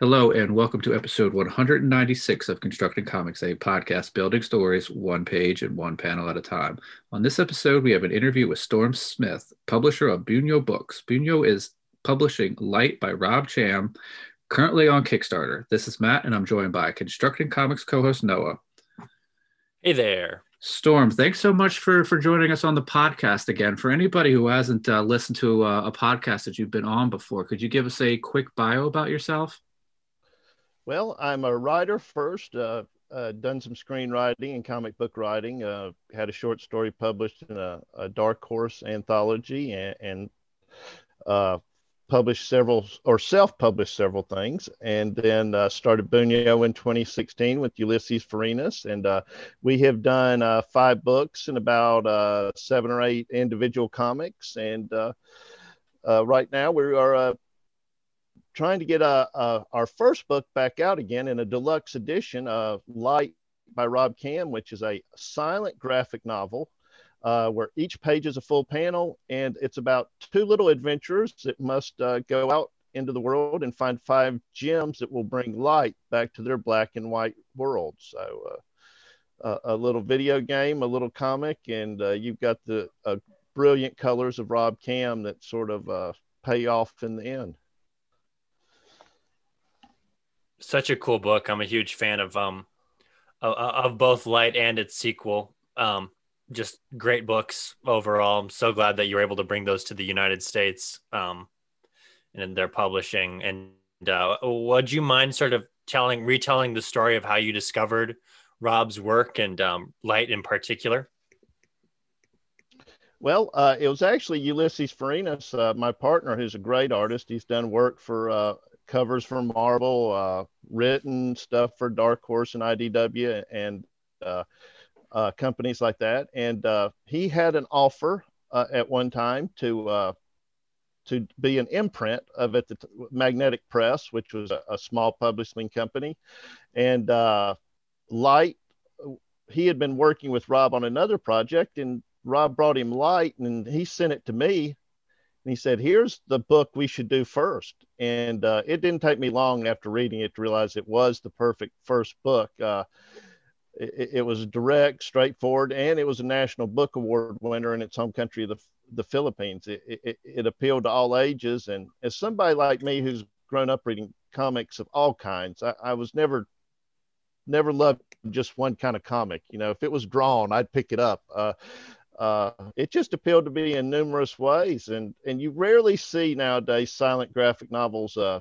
Hello, and welcome to episode 196 of Constructing Comics, a podcast building stories one page and one panel at a time. On this episode, we have an interview with Storm Smith, publisher of Bunyo Books. Bunyo is publishing Light by Rob Cham, currently on Kickstarter. This is Matt, and I'm joined by Constructing Comics co host Noah. Hey there. Storm, thanks so much for for joining us on the podcast again. For anybody who hasn't uh, listened to uh, a podcast that you've been on before, could you give us a quick bio about yourself? Well, I'm a writer first. Uh, uh, done some screenwriting and comic book writing. Uh, had a short story published in a, a Dark Horse anthology, and, and uh, published several or self-published several things, and then uh, started Bunyo in 2016 with Ulises Farinas, and uh, we have done uh, five books and about uh, seven or eight individual comics, and uh, uh, right now we are trying to get our first book back out again in a deluxe edition of Light by Rob Cham, which is a silent graphic novel uh, where each page is a full panel and it's about two little adventurers that must uh, go out into the world and find five gems that will bring light back to their black and white world. So, uh, a little video game, a little comic, and uh, you've got the uh, brilliant colors of Rob Cham that sort of uh, pay off in the end. Such a cool book. I'm a huge fan of um of, of both Light and its sequel. Um, just great books overall. I'm so glad that you're able to bring those to the United States um, and their publishing. And uh, would you mind sort of telling, retelling the story of how you discovered Rob's work and um, Light in particular? Well, uh, it was actually Ulises Farinas, uh, my partner, who's a great artist. He's done work for uh, covers for Marvel, uh, written stuff for Dark Horse and IDW, and uh, uh, companies like that. And uh, he had an offer uh, at one time to uh, to be an imprint of at the Magnetic Press, which was a, a small publishing company. And Light, he had been working with Rob on another project, and Rob brought him Light, and he sent it to me. And he said, "Here's the book we should do first. And uh, it didn't take me long after reading it to realize it was the perfect first book it, it, was direct, straightforward, and it was a National Book Award winner in its home country, the the Philippines. It, it, it appealed to all ages, and as somebody like me who's grown up reading comics of all kinds, I, I was never never loved just one kind of comic. You know, if it was drawn, I'd pick it up. Uh, uh, it just appealed to me in numerous ways, and and you rarely see nowadays silent graphic novels uh,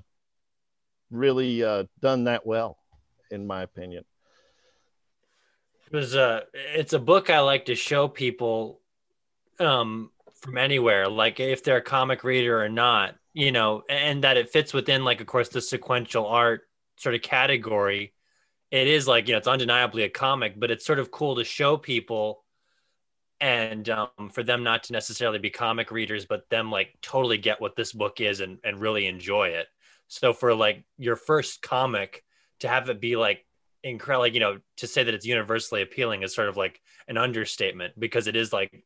really uh, done that well, in my opinion It was a it's a book I like to show people um from anywhere, like if they're a comic reader or not, you know, and that it fits within like of course the sequential art sort of category. It is like, you know, it's undeniably a comic, but it's sort of cool to show people and um, for them not to necessarily be comic readers, but them like totally get what this book is and, and really enjoy it. So for like your first comic to have it be like incredible like you know to say that it's universally appealing is sort of like an understatement because it is like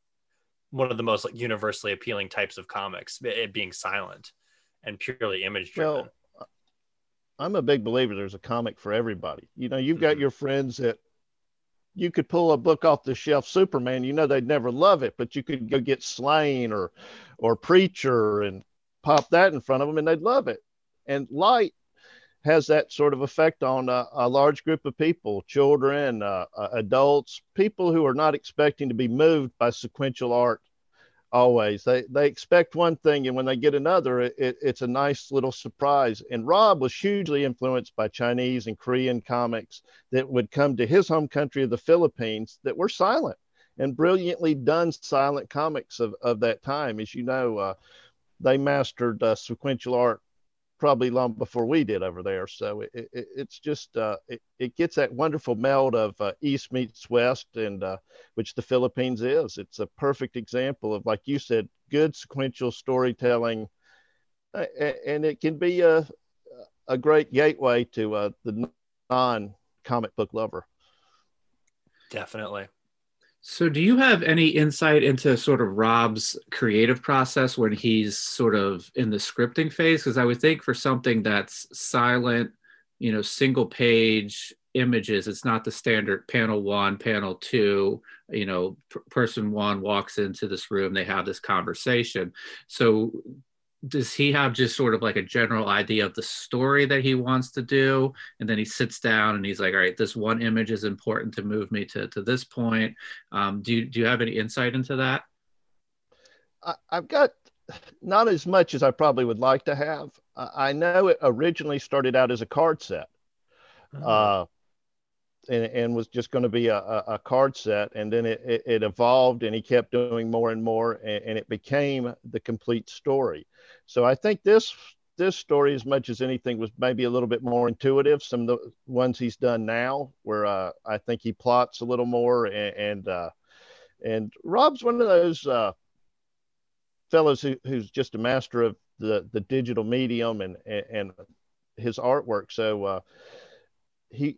one of the most like universally appealing types of comics it being silent and purely image driven well, i'm a big believer there's a comic for everybody you know you've got mm-hmm. your friends that you could pull a book off the shelf superman you know they'd never love it but you could go get slain or or preacher and pop that in front of them and they'd love it. And light has that sort of effect on a, a large group of people, children, uh, uh, adults, people who are not expecting to be moved by sequential art always. They, they expect one thing, and when they get another, it, it, it's a nice little surprise. And Rob was hugely influenced by Chinese and Korean comics that would come to his home country of the Philippines that were silent and brilliantly done silent comics of, of that time. As you know, uh, they mastered uh, sequential art probably long before we did over there. So it, it, it's just uh, it, it, gets that wonderful meld of uh, East meets West, and uh, which the Philippines is. It's a perfect example of, like you said, good sequential storytelling, and it can be a a great gateway to uh, the non comic book lover. Definitely. So, do you have any insight into sort of Rob's creative process when he's sort of in the scripting phase? Because I would think for something that's silent, you know, single page images, it's not the standard panel one, panel two, you know, person one walks into this room, they have this conversation. So, does he have just sort of like a general idea of the story that he wants to do? And then he sits down and he's like all right this one image is important to move me to, to this point. Um, do, you, do you have any insight into that? I, i've got not as much as i probably would like to have. I know it originally started out as a card set uh-huh. uh, and, and, was just going to be a, a, card set and then it, it, it, evolved and he kept doing more and more and, and it became the complete story so I think this this story, as much as anything, was maybe a little bit more intuitive. Some of the ones he's done now, where uh, I think he plots a little more, and and, uh, and Rob's one of those uh, fellows who, who's just a master of the the digital medium and and, and his artwork. So uh, he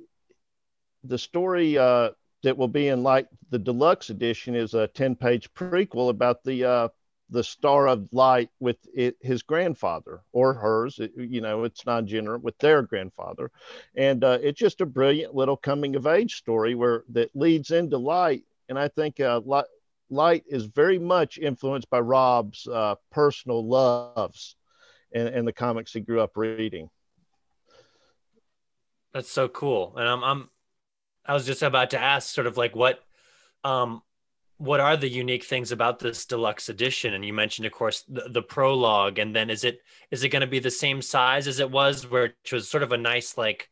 the story uh, that will be in like the deluxe edition is a 10 page prequel about the uh, the star of light with it, his grandfather or hers it, you know it's non-gender with their grandfather. And uh, it's just a brilliant little coming of age story where that leads into light. And i think uh, light, light is very much influenced by rob's uh, personal loves and, and the comics he grew up reading. That's so cool. And i'm, I'm i was just about to ask sort of like what um what are the unique things about this deluxe edition? And you mentioned of course the, the prologue and then is it is it going to be the same size as it was where it was sort of a nice like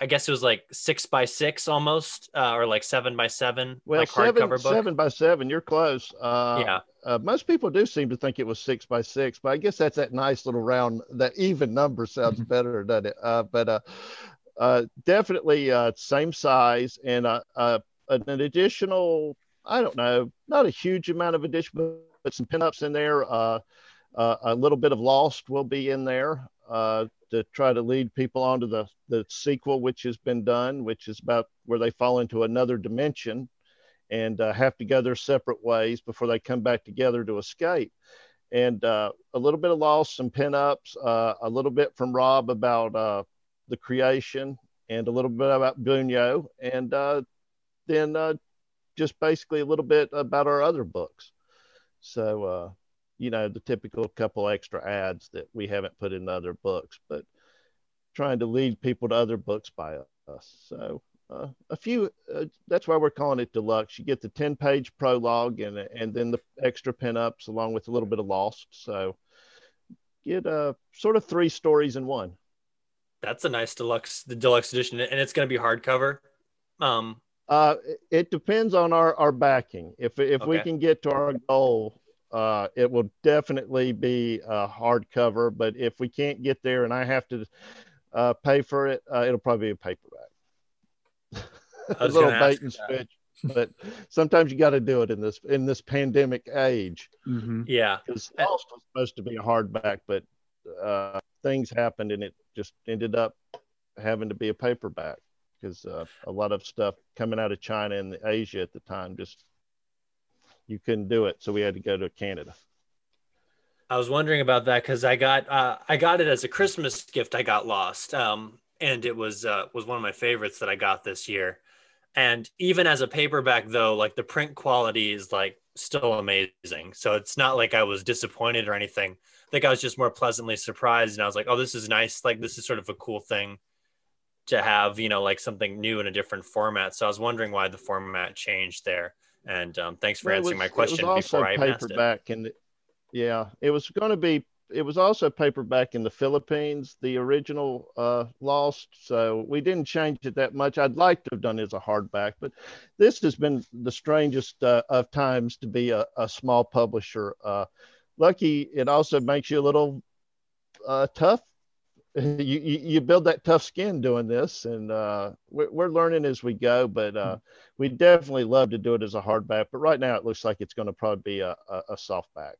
i guess it was like six by six almost uh, or like seven by seven well like seven, book. seven by seven you're close. Uh, yeah. uh, most people do seem to think it was six by six but i guess that's that nice little round that even number sounds better doesn't it? Uh, but uh, uh, definitely same size and an additional I don't know, not a huge amount of addition, but some pinups in there. Uh, uh, a little bit of Lost will be in there uh, to try to lead people onto the, the sequel, which has been done, which is about where they fall into another dimension and uh, have to go their separate ways before they come back together to escape. And uh, a little bit of Lost, some pinups, uh, a little bit from Rob about the creation, and a little bit about Bunyo, and then just basically a little bit about our other books. So, uh, you know, the typical couple extra ads that we haven't put in other books, but trying to lead people to other books by us. So, uh, a few, uh, that's why we're calling it deluxe. You get the 10 page prologue and, and then the extra pinups along with a little bit of Lost. So, get uh, sort of three stories in one. That's a nice deluxe, the deluxe edition, and it's going to be hardcover. Um, uh, it depends on our, our backing. If if okay. we can get to our goal, uh, it will definitely be a hardcover. But if we can't get there and I have to uh, pay for it, uh, it'll probably be a paperback. a little bait and switch. but sometimes you got to do it in this in this pandemic age. Mm-hmm. Yeah, because Lost was supposed to be a hardback, but uh, things happened and it just ended up having to be a paperback because uh, a lot of stuff coming out of China and Asia at the time just you couldn't do it, so we had to go to Canada. I was wondering about that because I got uh, I got it as a Christmas gift. I got lost, um, and it was uh, was one of my favorites that I got this year. And even as a paperback, though, like the print quality is like still amazing. So it's not like I was disappointed or anything. I think I was just more pleasantly surprised, and I was like, "Oh, this is nice. Like this is sort of a cool thing to have you know like something new in a different format. So I was wondering why the format changed there. And um, thanks for answering was, my question before I paperback and yeah, it was going to be. It was also paperback in the Philippines, the original uh, Lost. So we didn't change it that much. I'd like to have done it as a hardback, but this has been the strangest uh, of times to be a, a small publisher. Uh, lucky, it also makes you a little uh, tough you, you, build that tough skin doing this, and uh, we're, we're, learning as we go. But uh, we definitely love to do it as a hardback. But right now, it looks like it's going to probably be a, a, a softback.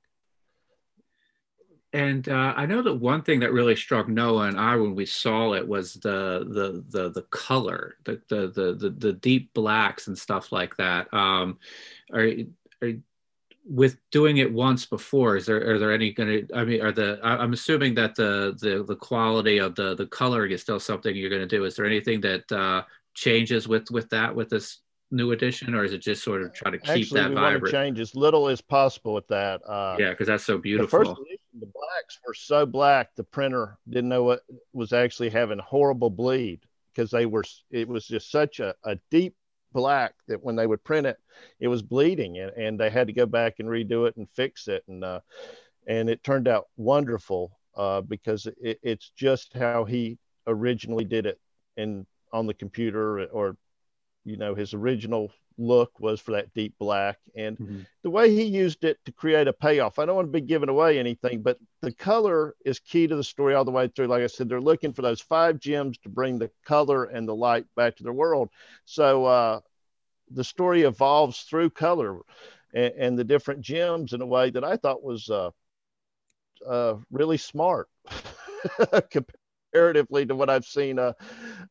And uh, I know that one thing that really struck Noah and I when we saw it was the the the the color, the the the the, the deep blacks and stuff like that. Um, are, are with doing it once before is there are there any going to i mean are the i'm assuming that the the the quality of the the coloring is still something you're going to do is there anything that uh changes with with that with this new edition or is it just sort of try to keep Actually, that we vibrant want to change as little as possible with that. Uh, yeah because that's so beautiful the first edition, the blacks were so black, the printer didn't know what was actually having horrible bleed because they were. It was just such a, a deep black that when they would print it, it was bleeding, and, and they had to go back and redo it and fix it, and uh, and it turned out wonderful uh, because it, it's just how he originally did it in on the computer or you know his original look was for that deep black. And Mm-hmm. the way he used it to create a payoff i don't want to be giving away anything but the color is key to the story all the way through. Like i said they're looking for those five gems to bring the color and the light back to their world. So uh, the story evolves through color and, and, the different gems in a way that i thought was uh, uh, really smart comparatively to what I've seen uh,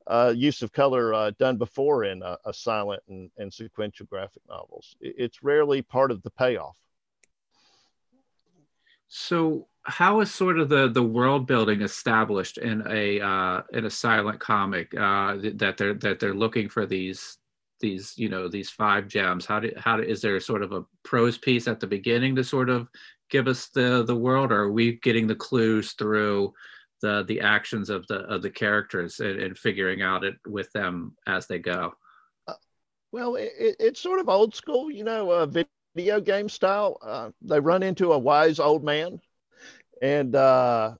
uh, use of color uh, done before in a, silent and, and, sequential graphic novels. It's rarely part of the payoff. So, how is sort of the the world building established in a uh, in a silent comic uh, that they're that they're looking for these these you know these five gems? How do how do, is there sort of a prose piece at the beginning to sort of give us the the world, or are we getting the clues through? The the actions of the of the characters and, and figuring out it with them as they go. Uh, well it, it's sort of old school you know uh, video game style. Uh, they run into a wise old man and uh,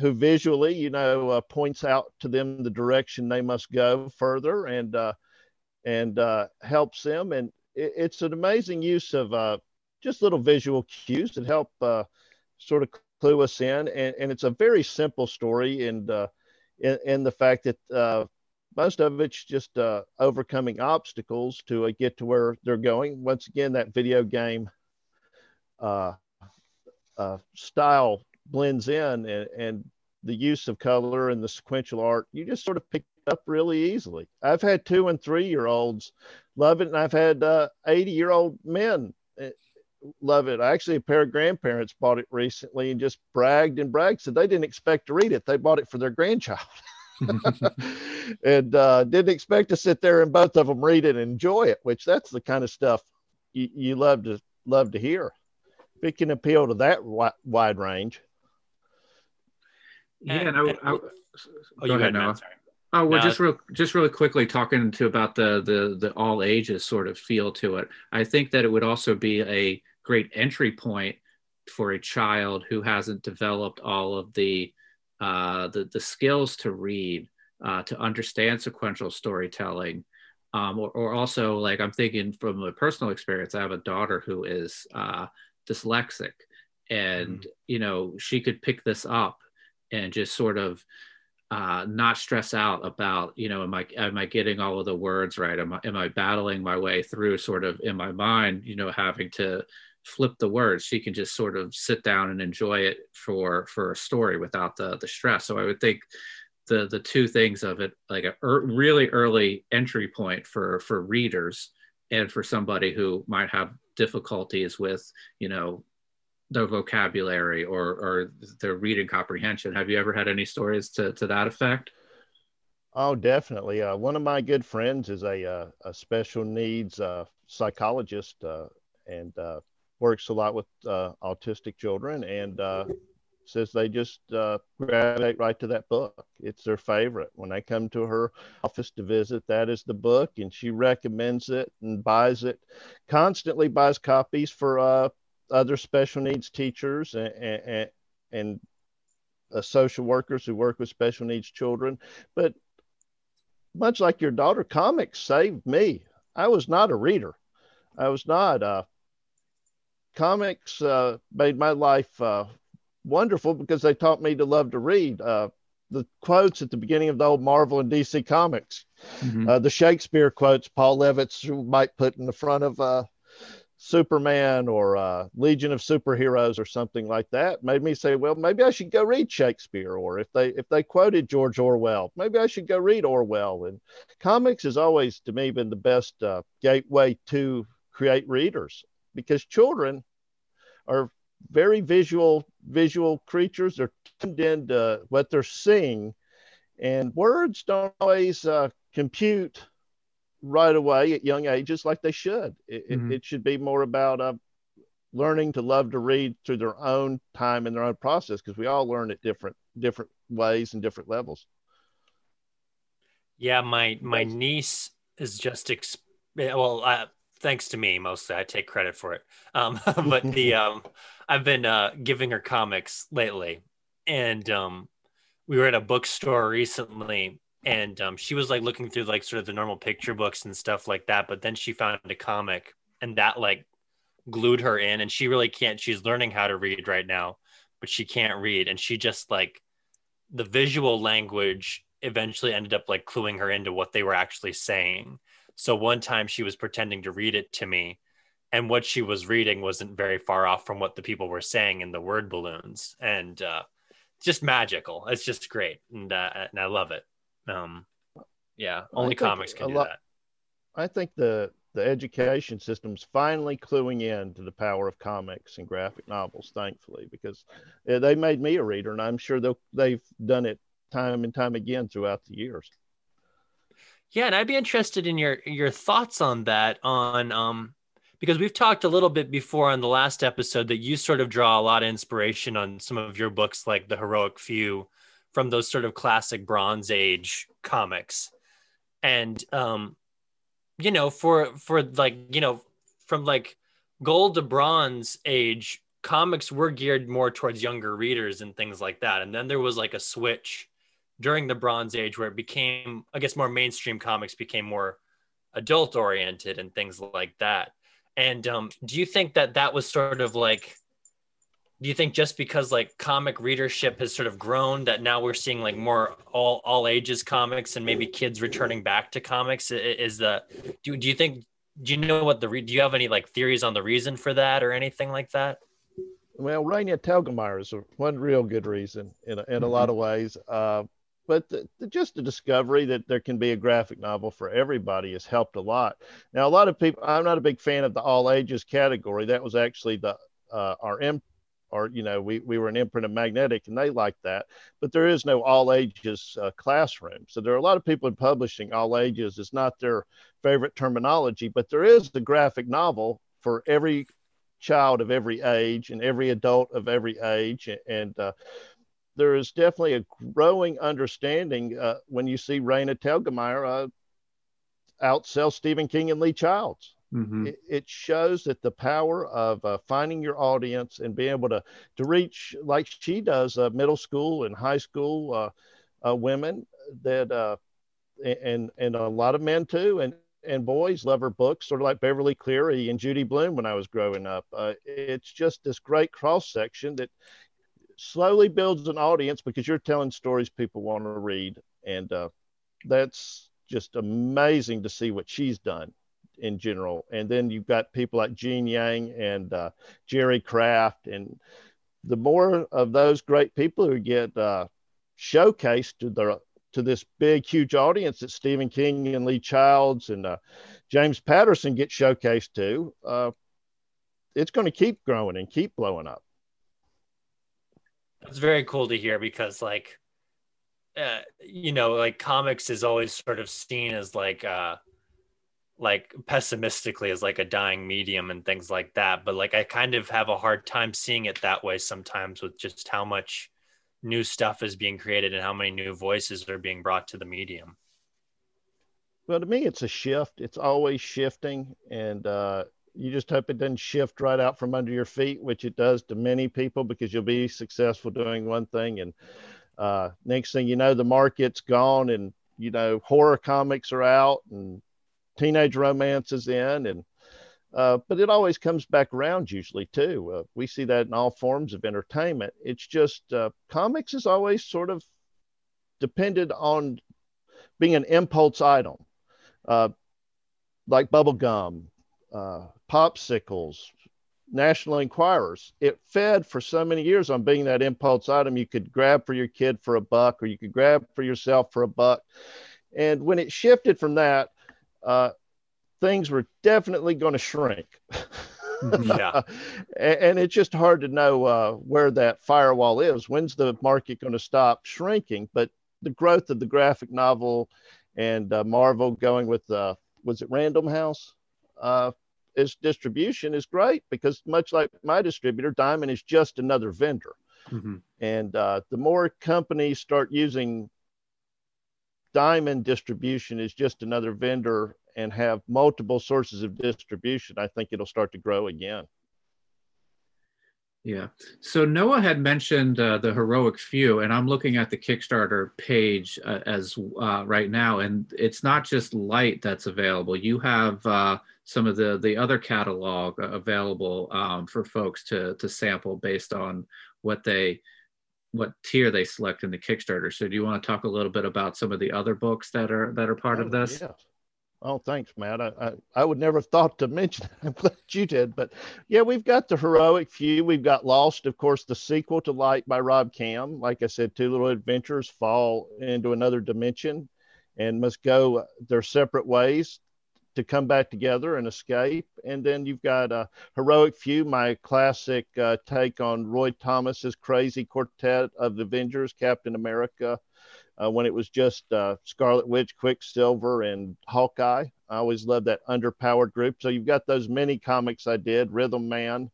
who visually you know uh, points out to them the direction they must go further and uh, and helps them. And it, it's an amazing use of just little visual cues that help sort of clue us in. And, and it's a very simple story, and uh, in, the fact that uh, most of it's just uh, overcoming obstacles to uh, get to where they're going. Once again, that video game uh, uh, style blends in, and, and the use of color and the sequential art, you just sort of pick up really easily. I've had two and three year olds love it, and I've had 80 year old men love it. I actually, a pair of grandparents bought it recently and just bragged and bragged. Said they didn't expect to read it. They bought it for their grandchild. and uh, didn't expect to sit there and both of them read it and enjoy it, which that's the kind of stuff you, you love to love to hear. If it can appeal to that wide, wide range. Yeah, no, I, oh, go ahead, Noah. Oh, we're no, just real, just really quickly talking to about the the the all ages sort of feel to it. I think that it would also be a great entry point for a child who hasn't developed all of the uh, the, the skills to read, uh, to understand sequential storytelling, um, or, or, also like I'm thinking from a personal experience. I have a daughter who is uh, dyslexic, and mm. you know she could pick this up and just sort of uh, not stress out about you know am I am I getting all of the words right? Am I am I battling my way through sort of in my mind? You know, having to flip the words. She can just sort of sit down and enjoy it for for a story without the the stress. So I would think the the two things of it like a er, really early entry point for for readers and for somebody who might have difficulties with you know their vocabulary or or their reading comprehension. Have you ever had any stories to to that effect? Oh, definitely. Uh, one of my good friends is a uh, a special needs uh, psychologist uh, and uh, works a lot with uh, autistic children and says they just gravitate right to that book. It's their favorite. When they come to her office to visit, that is the book, and she recommends it and buys it. Constantly buys copies for other special needs teachers and, and, and uh, social workers who work with special needs children. But much like your daughter, comics saved me. I was not a reader. I was not. Comics uh, made my life uh, wonderful because they taught me to love to read. Uh, the quotes at the beginning of the old Marvel and DC comics, mm-hmm. Uh, the Shakespeare quotes Paul Levitz might put in the front of uh, Superman or uh, Legion of Superheroes or something like that made me say, well, maybe I should go read Shakespeare. Or if they if they quoted George Orwell, maybe I should go read Orwell. And comics has always, to me, been the best uh, gateway to create readers because children are very visual visual creatures. They're tuned into what they're seeing, and words don't always uh, compute right away at young ages like they should. It, mm-hmm. it, it should be more about uh, learning to love to read through their own time and their own process because we all learn at different different ways and different levels. Yeah, my my niece is just exp- well, uh, thanks to me mostly. I take credit for it. Um, but the um, I've been uh, giving her comics lately, and um, we were at a bookstore recently, and um, she was like looking through like sort of the normal picture books and stuff like that. But then she found a comic, and that like glued her in, and she really can't. She's learning how to read right now, but she can't read, and she just like the visual language eventually ended up like cluing her into what they were actually saying. So one time she was pretending to read it to me, and what she was reading wasn't very far off from what the people were saying in the word balloons, and uh, just magical. It's just great, and uh, and I love it. Um, yeah, only comics can do lot, that. I think the the education system's finally cluing in to the power of comics and graphic novels, thankfully, because they made me a reader, and I'm sure they've done it time and time again throughout the years. Yeah, and I'd be interested in your your thoughts on that. On um, because we've talked a little bit before on the last episode that you sort of draw a lot of inspiration on some of your books, like the Heroic Few, from those sort of classic Bronze Age comics, and um, you know, for for like you know, from like Gold to Bronze Age comics were geared more towards younger readers and things like that, and then there was like a switch during the Bronze Age where it became, I guess, more mainstream comics became more adult oriented and things like that. And um, do you think that that was sort of like, do you think just because like comic readership has sort of grown that now we're seeing like more all all ages comics and maybe kids returning back to comics is the do, do you think do you know what the do you have any like theories on the reason for that or anything like that well Raina Telgemeier is one real good reason in a, in a mm-hmm. lot of ways uh, but the, the, just the discovery that there can be a graphic novel for everybody has helped a lot. Now, a lot of people, I'm not a big fan of the all ages category. That was actually the uh, our imp, or you know, we we were an imprint of Magnetic, and they liked that. But there is no all ages uh, classroom, so there are a lot of people in publishing. All ages is not their favorite terminology, but there is the graphic novel for every child of every age and every adult of every age, and uh, there is definitely a growing understanding uh, when you see Raina Telgemeier uh, outsell Stephen King and Lee Childs. Mm-hmm. It, it, shows that the power of uh, finding your audience and being able to to reach like she does uh, middle school and high school uh, uh, women that and and a lot of men too and and boys love her books, sort of like Beverly Cleary and Judy Blume when I was growing up. Uh, it's just this great cross section that slowly builds an audience because you're telling stories people want to read, and uh, that's just amazing to see what she's done in general. And then you've got people like Gene Yang and uh, Jerry Craft, and the more of those great people who get uh, showcased to the to this big, huge audience that Stephen King and Lee Childs and uh, James Patterson get showcased to, uh, it's going to keep growing and keep blowing up. It's very cool to hear because like uh, you know like comics is always sort of seen as like uh like pessimistically as like a dying medium and things like that. But like i kind of have a hard time seeing it that way sometimes with just how much new stuff is being created and how many new voices are being brought to the medium. Well to me it's a shift. It's always shifting. And uh you just hope it doesn't shift right out from under your feet, which it does to many people because you'll be successful doing one thing. And uh, next thing you know, the market's gone and, you know, horror comics are out and teenage romance is in. And, uh, but it always comes back around usually too. Uh, we see that in all forms of entertainment. It's just uh, comics is always sort of depended on being an impulse item, uh, like bubble gum, uh, popsicles, National Enquirers. It fed for so many years on being that impulse item you could grab for your kid for a buck or you could grab for yourself for a buck. And when it shifted from that, uh, things were definitely going to shrink. Yeah. and, and, it's just hard to know uh, where that firewall is. When's the market going to stop shrinking? But the growth of the graphic novel and uh, Marvel going with, uh, was it Random House? Its distribution is great because much like my distributor, Diamond is just another vendor. Mm-hmm. And uh, the more companies start using Diamond distribution is just another vendor and have multiple sources of distribution, I think it'll start to grow again. Yeah. So Noah had mentioned uh, the heroic few, and I'm looking at the Kickstarter page uh, as uh, right now, and it's not just light that's available. You have uh, some of the the other catalog available um, for folks to to sample based on what they what tier they select in the Kickstarter. So do you want to talk a little bit about some of the other books that are that are part oh, of this? Yeah. Oh, thanks, Matt. I, I, I, would never have thought to mention. I'm glad you did, but yeah, we've got the heroic few. We've got Lost, of course, the sequel to Light by Rob Cham. Like I said, two little adventures fall into another dimension, and must go their separate ways to come back together and escape. And then you've got a heroic few, my classic uh, take on Roy Thomas's crazy quartet of the Avengers, Captain America uh, when it was just uh, Scarlet Witch, Quicksilver, and Hawkeye. I always loved that underpowered group. So you've got those mini comics I did, Rhythm Man,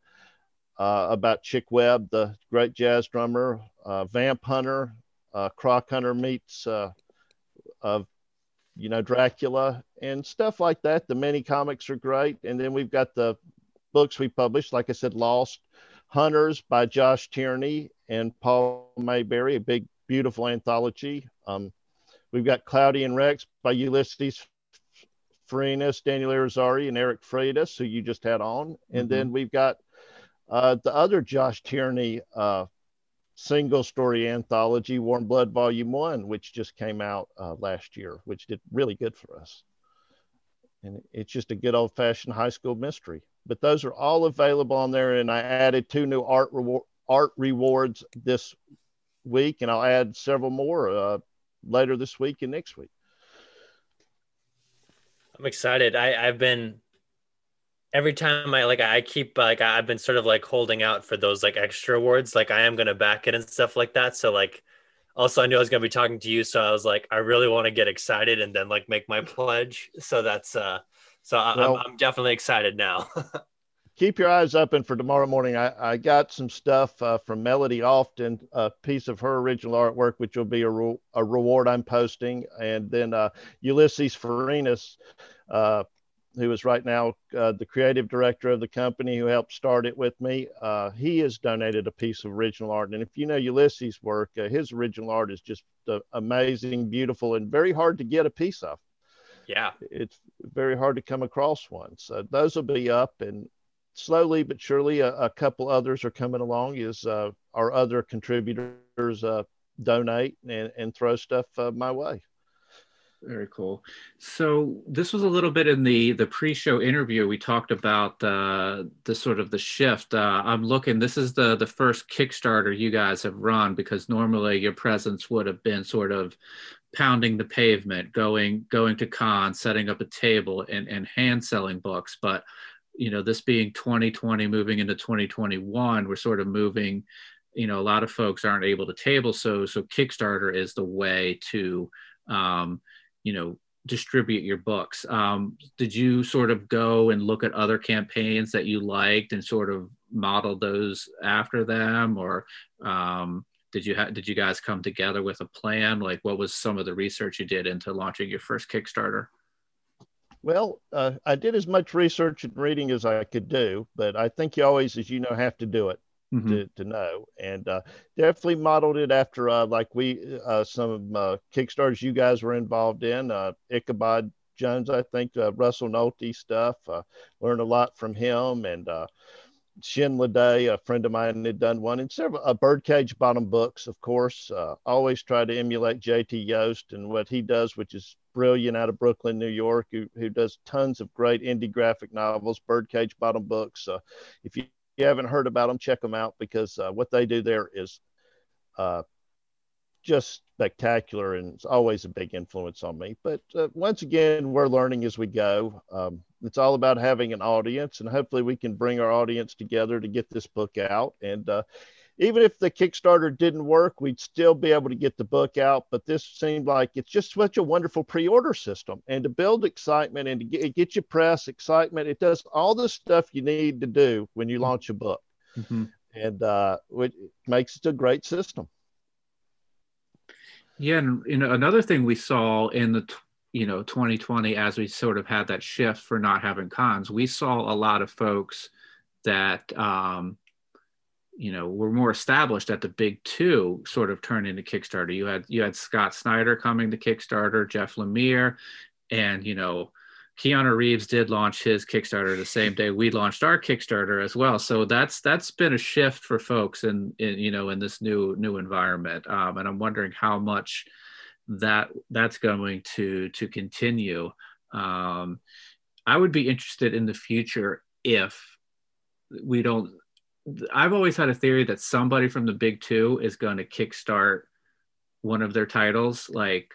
uh, about Chick Webb, the great jazz drummer, uh, Vamp Hunter, uh, Croc Hunter meets uh, of you know Dracula and stuff like that. The mini comics are great, and then we've got the books we published, like I said, Lost. Hunters by Josh Tierney and Paul Maybury, a big beautiful anthology. Um, we've got Cloudy and Rex by Ulises Farinas, Daniel Irizarry, and Eric Freitas, who you just had on. And mm-hmm. then we've got uh, the other Josh Tierney uh, single story anthology, Warm Blood Volume 1, which just came out uh, last year, which did really good for us. And it's just a good old fashioned high school mystery. But those are all available on there. And I added two new art, reward, art rewards this week, and I'll add several more uh, later this week and next week. I'm excited. I, I've been every time I like I keep like I've been sort of like holding out for those like extra awards. Like I am gonna back it and stuff like that. So like also I knew I was gonna be talking to you, so I was like I really want to get excited and then like make my pledge. So that's uh so I, well, I'm, I'm definitely excited now. keep your eyes open for tomorrow morning. I, I got some stuff uh, from Melody Often, a piece of her original artwork, which will be a, re- a reward I'm posting. And then uh, Ulises Farinas, uh, who is right now uh, the creative director of the company who helped start it with me, uh, he has donated a piece of original art. And if you know Ulises' work, uh, his original art is just amazing, beautiful, and very hard to get a piece of. Yeah. It's very hard to come across one. So those will be up. And slowly but surely, a, a couple others are coming along. as uh, our other contributors uh, donate and, and throw stuff uh, my way. Very cool. So this was a little bit in the the pre-show interview. We talked about uh, the sort of the shift. Uh, I'm looking. This is the the first Kickstarter you guys have run because normally your presence would have been sort of pounding the pavement, going going to cons, setting up a table, and and hand selling books. But you know, this being 2020 moving into 2021, we're sort of moving, you know, a lot of folks aren't able to table. So, so Kickstarter is the way to, um, you know, distribute your books. Um, did you sort of go and look at other campaigns that you liked and sort of model those after them, or um, did you ha- did you guys come together with a plan? Like, what was some of the research you did into launching your first Kickstarter? Well, uh, I did as much research and reading as I could do, but I think you always, as you know, have to do it mm-hmm. to, to know. And uh, definitely modeled it after, uh, like we, uh, some uh, Kickstarters you guys were involved in, uh, Ichabod Jones, I think, Russell Nohelty stuff. learned a lot from him. And Shin Lede, a friend of mine, had done one, and several uh, Birdcage Bottom books, of course. Uh, always try to emulate J.T. Yost and what he does, which is brilliant out of Brooklyn, New York, who, who does tons of great indie graphic novels, Birdcage Bottom books. Uh, if you, you, haven't heard about them, check them out because uh, what they do there is uh, just spectacular and it's always a big influence on me. But uh, once again, we're learning as we go. Um, it's all about having an audience, and hopefully, we can bring our audience together to get this book out. And uh, even if the Kickstarter didn't work, we'd still be able to get the book out. But this seemed like it's just such a wonderful pre order system. And to build excitement and to get, get you press excitement, it does all the stuff you need to do when you launch a book. Mm-hmm. And uh, it makes it a great system. Yeah, and you know another thing we saw in the you know 2020 as we sort of had that shift for not having cons, we saw a lot of folks that um, you know were more established at the big two sort of turn into Kickstarter. You had you had Scott Snyder coming to Kickstarter, Jeff Lemire, and you know Keanu Reeves did launch his Kickstarter the same day we launched our Kickstarter as well. So that's that's been a shift for folks in, in you know in this new new environment. Um, and I'm wondering how much that that's going to to continue. Um, I would be interested in the future if we don't. I've always had a theory that somebody from the big two is going to kickstart one of their titles. Like,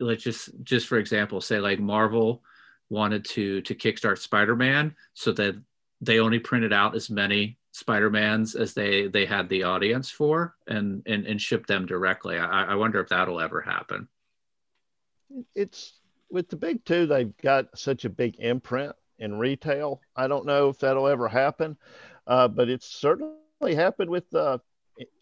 let's just just for example, say like Marvel wanted to to kickstart Spider-Man so that they only printed out as many Spider-Mans as they they had the audience for and and, and ship them directly. I, I wonder if that'll ever happen. It's with the big two, they've got such a big imprint in retail. I don't know if that'll ever happen, uh, but it's certainly happened with uh,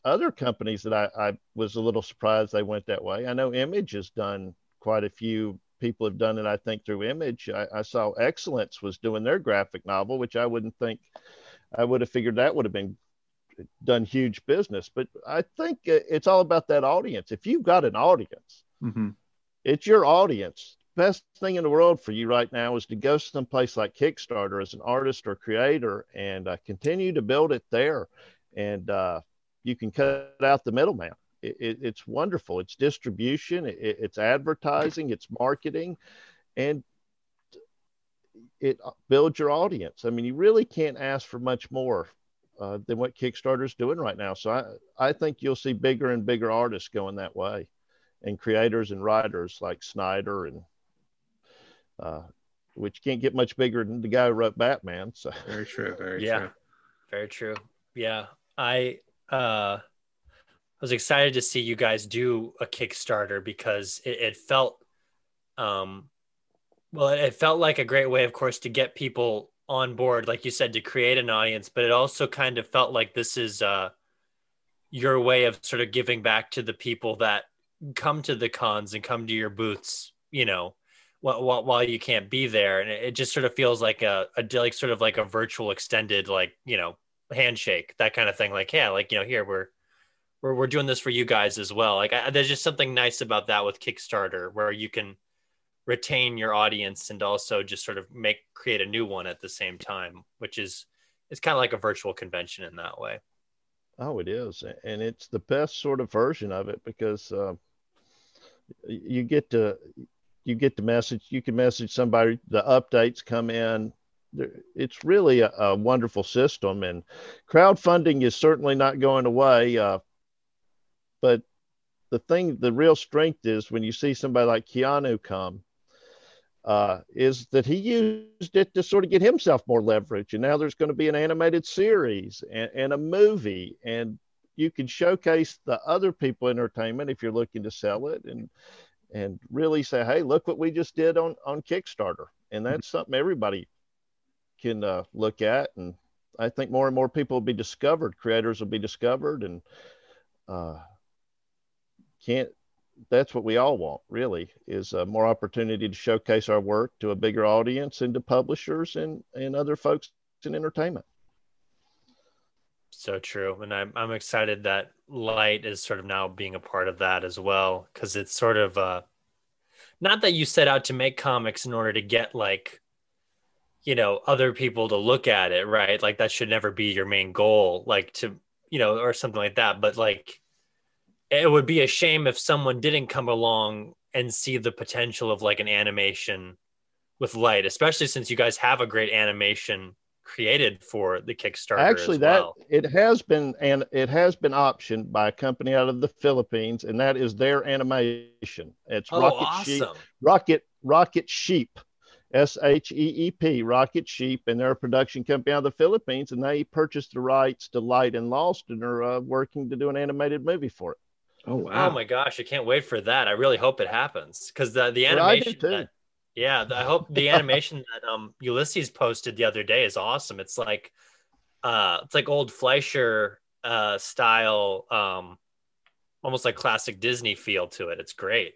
other companies that I, I was a little surprised they went that way. I know Image has done quite a few people have done it, I think, through Image. I, I saw Excellence was doing their graphic novel, which I wouldn't think I would have figured that would have been done huge business. But I think it's all about that audience. If you've got an audience, mm-hmm. it's your audience. Best thing in the world for you right now is to go someplace like Kickstarter as an artist or creator and uh, continue to build it there. And uh, you can cut out the middleman it, it's wonderful. It's distribution, it, it's advertising, it's marketing, and it builds your audience. I mean, you really can't ask for much more uh, than what Kickstarter's doing right now. So I, I think you'll see bigger and bigger artists going that way, and creators and writers like Snyder and uh, which can't get much bigger than the guy who wrote Batman. So very true. Very yeah, true. very true. Yeah, I uh, was excited to see you guys do a Kickstarter because it, it felt, um, well, it felt like a great way, of course, to get people on board, like you said, to create an audience. But it also kind of felt like this is uh, your way of sort of giving back to the people that come to the cons and come to your booths, you know, while, while you can't be there. And it just sort of feels like a, a like sort of like a virtual extended, like you know, handshake, that kind of thing. Like, yeah, like you know, here we're we're, we're doing this for you guys as well. Like I, there's just something nice about that with Kickstarter where you can retain your audience and also just sort of make create a new one at the same time, which is it's kind of like a virtual convention in that way. Oh, it is, and it's the best sort of version of it because uh, you get to you get the message. You can message somebody. The updates come in. It's really a, a wonderful system, and crowdfunding is certainly not going away. Uh, but the thing, the real strength is when you see somebody like Keanu come, uh, is that he used it to sort of get himself more leverage. And now there's going to be an animated series and, and a movie, and you can showcase the other people entertainment if you're looking to sell it and and really say, hey, look what we just did on on Kickstarter, and that's something everybody can uh, look at. And I think more and more people will be discovered, creators will be discovered, and uh, can't that's what we all want really is a more opportunity to showcase our work to a bigger audience and to publishers and and other folks in entertainment so true and i'm, I'm excited that light is sort of now being a part of that as well because it's sort of uh not that you set out to make comics in order to get like you know other people to look at it right? Like that should never be your main goal like to you know or something like that but like it would be a shame if someone didn't come along and see the potential of like an animation with light especially since you guys have a great animation created for the Kickstarter. Actually, that well. it has been and it has been optioned by a company out of the Philippines, and that is their animation. It's oh, Rocket awesome. Sheep. Rocket Rocket Sheep. S H E E P, Rocket Sheep, and they're a production company out of the Philippines, and they purchased the rights to Light and Lost, and are uh, working to do an animated movie for it. Oh wow! Oh my gosh, I can't wait for that. I really hope it happens because the the Well, I animation. too. Yeah, I hope the animation that um Ulises posted the other day is awesome. It's like, uh, it's like old Fleischer uh style, um, almost like classic Disney feel to it. It's great.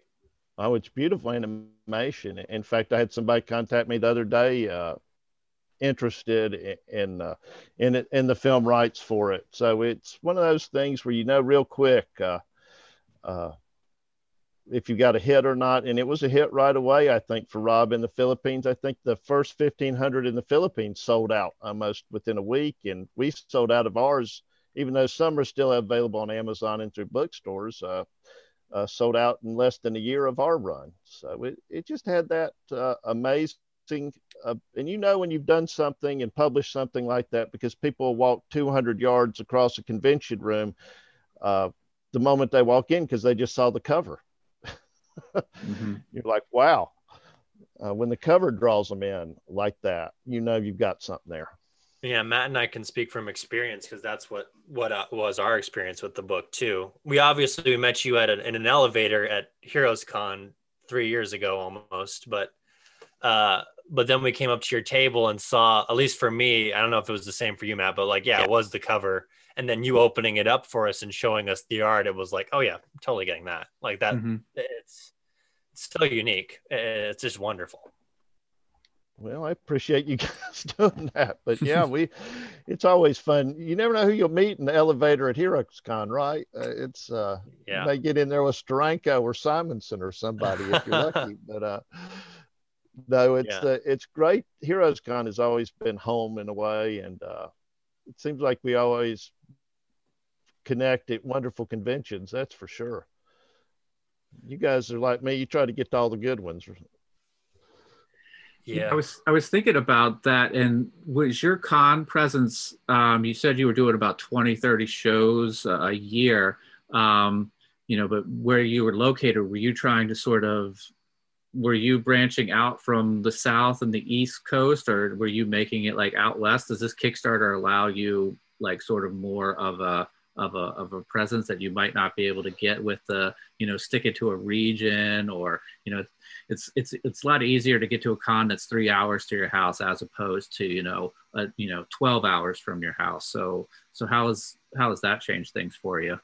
Oh, it's beautiful animation. In fact, I had somebody contact me the other day, uh, interested in in, uh, in it in the film rights for it. So it's one of those things where you know real quick uh, uh, if you got a hit or not. And it was a hit right away, I think, for Rob in the Philippines. I think the first fifteen hundred in the Philippines sold out almost within a week, and we sold out of ours, even though some are still available on Amazon and through bookstores. Uh, uh, sold out in less than a year of our run. So it, it just had that uh, amazing, uh, and you know when you've done something and published something like that because people walk 200 yards across a convention room uh, the moment they walk in because they just saw the cover. Mhm. You're like, wow. Uh, when the cover draws them in like that, you know you've got something there. Yeah, Matt and I can speak from experience because that's what what uh, was our experience with the book too. We obviously we met you at an, in an elevator at Heroes Con three years ago almost, but uh, but then we came up to your table and saw at least for me, I don't know if it was the same for you, Matt, but like yeah, it was the cover, and then you opening it up for us and showing us the art. It was like, oh yeah, I'm totally getting that. Like that, Mhm. it's it's so unique. It's just wonderful. Well, I appreciate you guys doing that. But yeah, we it's always fun. You never know who you'll meet in the elevator at HeroesCon, right? Uh, it's uh Yeah. you may get in there with Steranko or Simonson or somebody if you're lucky. But uh no, it's Yeah. uh, it's great. HeroesCon has always been home in a way, and uh it seems like we always connect at wonderful conventions, that's for sure. You guys are like me, you try to get to all the good ones. Yeah. I was I was thinking about that and was your con presence um you said you were doing about 20 30 shows a a year um you know but where you were located were you trying to sort of were you branching out from the south and the east coast or were you making it like out west does this kickstarter allow you like sort of more of a of a of a presence that you might not be able to get with the you know stick it to a region or you know it's it's it's a lot easier to get to a con that's three hours to your house as opposed to you know uh, you know 12 hours from your house so so how is how has that changed things for you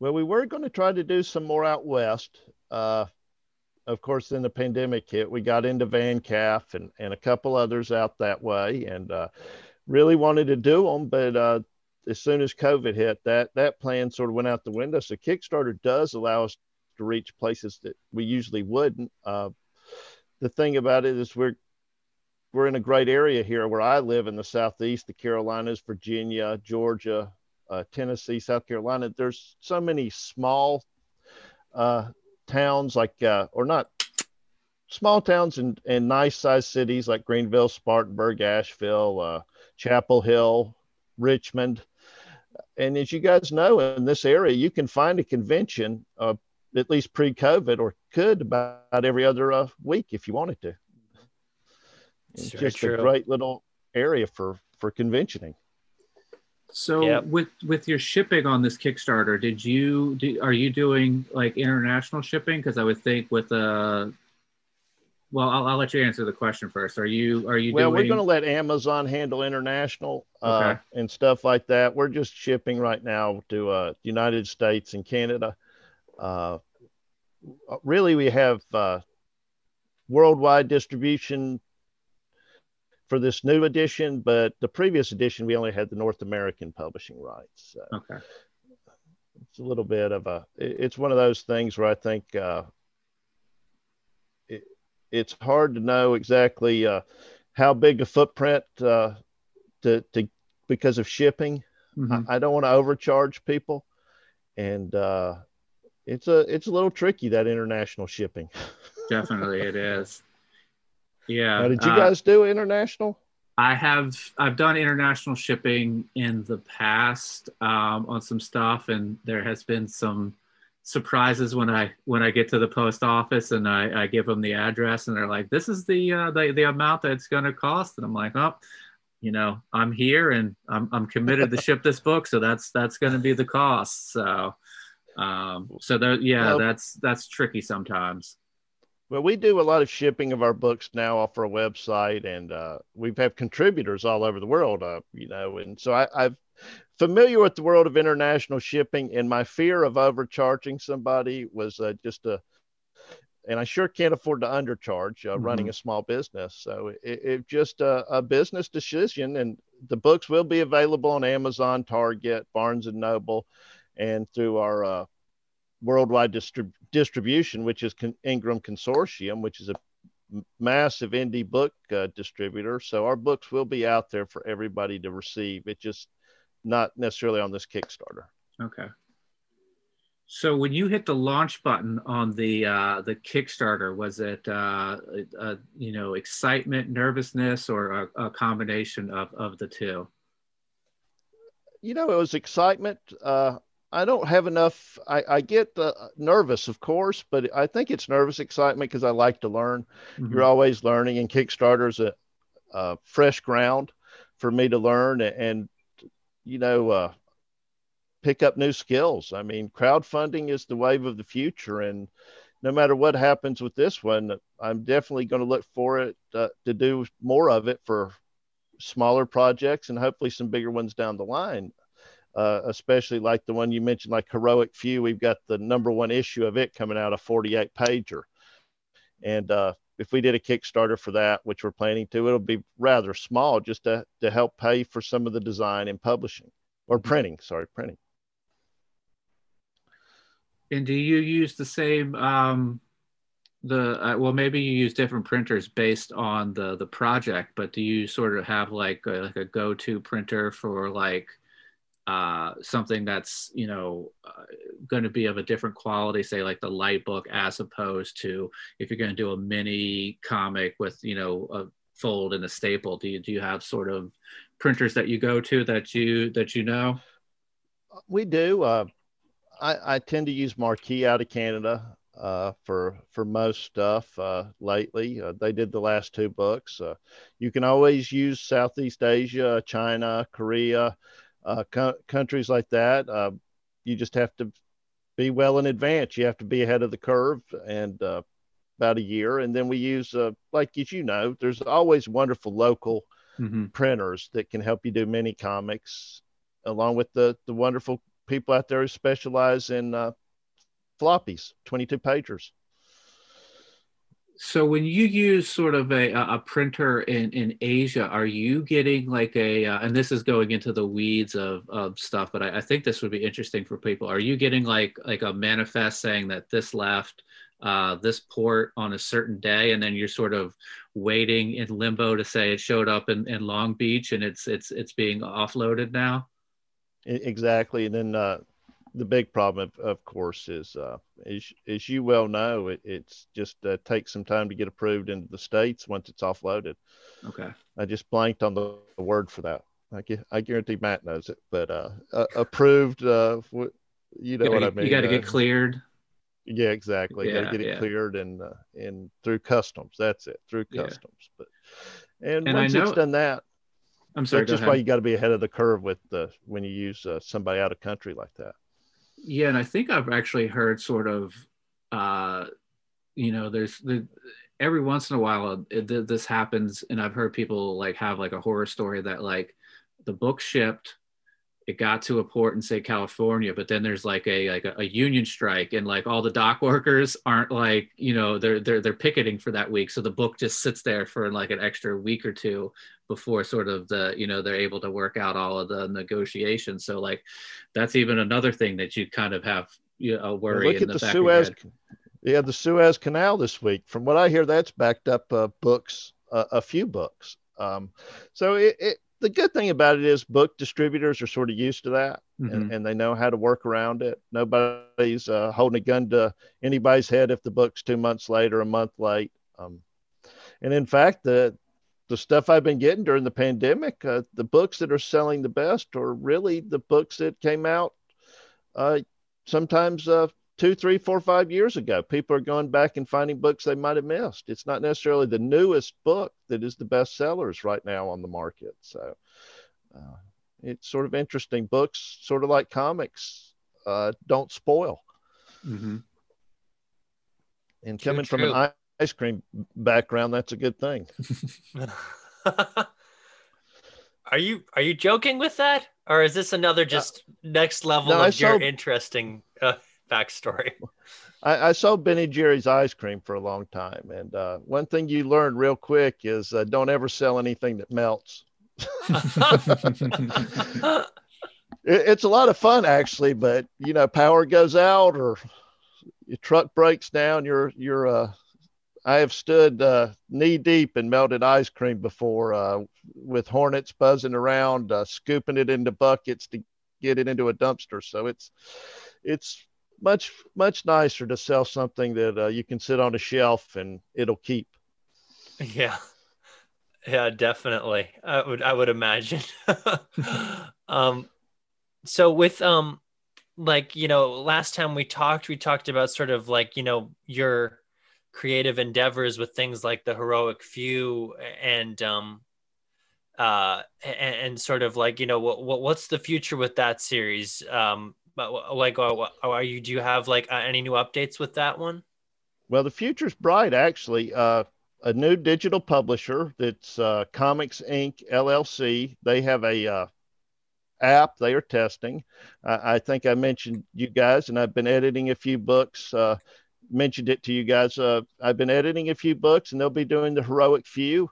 Well, we were going to try to do some more out west. Uh, of course, then the pandemic hit. We got into VanCAF and, and a couple others out that way, and uh, really wanted to do them. But uh, as soon as COVID hit, that that plan sort of went out the window. So Kickstarter does allow us to reach places that we usually wouldn't. Uh, the thing about it is we're we're in a great area here where I live in the southeast, the Carolinas, Virginia, Georgia, uh, Tennessee, South Carolina. There's so many small uh, towns, like uh, or not small towns and, and nice sized cities like Greenville, Spartanburg, Asheville, uh, Chapel Hill, Richmond. And as you guys know, in this area, you can find a convention, uh, at least pre COVID, or could about every other uh, week if you wanted to. It's It's just true. a great little area for for conventioning. So Yep. with with your shipping on this kickstarter did you do, are you doing like international shipping because i would think with a well I'll, I'll let you answer the question first are you are you Well, doing we're going to let Amazon handle international uh, Okay. and stuff like that. We're just shipping right now to uh, United States and Canada. Uh, really, we have uh, worldwide distribution for this new edition, but the previous edition we only had the North American publishing rights. So okay it's a little bit of a. It's one of those things where I think uh, it, it's hard to know exactly uh, how big a footprint uh, to to because of shipping. Mhm. I, I don't want to overcharge people, and uh, it's a it's a little tricky that international shipping. definitely it is yeah Now, did you uh, guys do international? I have I've done international shipping in the past um, on some stuff, and there has been some surprises when I when I get to the post office and I, I give them the address, and they're like, "This is the uh, the the amount that it's going to cost," and I'm like, "Oh." You know, I'm here and I'm, I'm committed to ship this book, so that's that's going to be the cost. So, um, so that yeah, well, that's that's tricky sometimes. Well, we do a lot of shipping of our books now off our website, and uh, we've have contributors all over the world. Uh, you know, and so I, I'm familiar with the world of international shipping, and my fear of overcharging somebody was uh, just a. And I sure can't afford to undercharge uh, mm-hmm. running a small business, so it, it just a, a business decision. And the books will be available on Amazon, Target, Barnes and Noble, and through our uh, worldwide distrib- distribution, which is Con- Ingram Consortium, which is a massive indie book uh, distributor. So our books will be out there for everybody to receive. It's just not necessarily on this Kickstarter. Okay. So when you hit the launch button on the uh, the Kickstarter, was it uh, uh, you know excitement, nervousness, or a, a, combination of of the two? You know, it was excitement. Uh, I don't have enough. I, I get uh, nervous, of course, but I think it's nervous excitement because I like to learn. Mm-hmm. You're always learning, and Kickstarter is a, a, fresh ground for me to learn and, and you know, uh, pick up new skills. I mean, crowdfunding is the wave of the future, and no matter what happens with this one, I'm definitely going to look for it uh, to do more of it for smaller projects and hopefully some bigger ones down the line uh, especially like the one you mentioned, like Heroic Few. We've got the number one issue of it coming out, a 48 pager. And uh, if we did a Kickstarter for that, which we're planning to, it'll be rather small just to, to help pay for some of the design and publishing or printing. Sorry, printing. And do you use the same um, the uh, well maybe you use different printers based on the the project but do you sort of have like a, like a go-to printer for like uh, something that's you know uh, going to be of a different quality say like the light book as opposed to if you're going to do a mini comic with you know a fold and a staple do you do you have sort of printers that you go to that you that you know we do uh, I, I tend to use Marquis out of canada uh, for for most stuff uh, lately. Uh, they did the last two books. Uh, you can always use Southeast Asia, China, Korea uh, co- countries like that, uh, you just have to be well in advance. You have to be ahead of the curve and uh, about a year. And then we use, uh, like as you know, there's always wonderful local mm-hmm. printers that can help you do mini comics, along with the the wonderful people out there who specialize in uh, floppies, 22 pagers. So when you use sort of a, a printer in, in Asia, are you getting like a, uh, and this is going into the weeds of, of stuff, but I, I, think this would be interesting for people. Are you getting like, like a manifest saying that this left uh, this port on a certain day, and then you're sort of waiting in limbo to say it showed up in, in Long Beach and it's, it's, it's being offloaded now? Exactly. And then uh, the big problem, of, of course, is uh, as, as you well know, it, it's just uh, takes some time to get approved into the states once it's offloaded. Okay. I just blanked on the, the word for that. I, I guarantee Matt knows it, but uh, uh approved. Uh, you know you what I mean. You got to get uh, cleared. Yeah, exactly. Yeah, got to get it cleared and uh, and through customs. That's it through customs. Yeah. But and, and once know, it's done that, I'm sorry. That's just ahead. why you got to be ahead of the curve with the when you use uh, somebody out of country like that. Yeah, and I think I've actually heard sort of, uh, you know, there's the every once in a while it, this happens, and I've heard people like have like a horror story that like the book shipped it got to a port in say California, but then there's like a like a, a, union strike and like all the dock workers aren't like you know they're they're they're picketing for that week, so the book just sits there for like an extra week or two before sort of the you know they're able to work out all of the negotiations. So like that's even another thing that you kind of have you know, a worry. look at the, the Suez. Yeah, the Suez Canal this week. From what I hear, that's backed up uh, books, uh, a few books. Um, so it, it the good thing about it is book distributors are sort of used to that mm-hmm. and, and, they know how to work around it. Nobody's uh, holding a gun to anybody's head if the book's two months late or a month late. Um, and in fact, the the stuff I've been getting during the pandemic, uh, the books that are selling the best are really the books that came out uh, sometimes uh, two, three, four, five years ago. People are going back and finding books they might have missed. It's not necessarily the newest book that is the best sellers right now on the market. So uh, it's sort of interesting. Books, sort of like comics, uh, don't spoil. Mm-hmm. And coming true, from an ice cream background, that's a good thing. are you are you joking with that, or is this another uh, just uh, next level no, of saw, your interesting uh, backstory? I, I sold Ben and Jerry's ice cream for a long time, and uh, one thing you learn real quick is uh, don't ever sell anything that melts. it, it's a lot of fun actually, but you know, power goes out or your truck breaks down, you're you're uh I have stood uh, knee deep in melted ice cream before uh, with hornets buzzing around, uh, scooping it into buckets to get it into a dumpster. So it's it's much much nicer to sell something that uh, you can sit on a shelf and it'll keep. Yeah, yeah, definitely. I would I would imagine. um, so with um, like you know, last time we talked, we talked about sort of like you know your creative endeavors with things like the heroic few and um uh and, and sort of like you know what, what what's the future with that series um like are you do you have like any new updates with that one? Well the future's bright actually. Uh a new digital publisher that's uh, comics inc. Llc they have a uh, app they are testing. Uh, i think i mentioned you guys and i've been editing a few books. Uh, mentioned it to you guys. Uh, I've been editing a few books, and they'll be doing the heroic few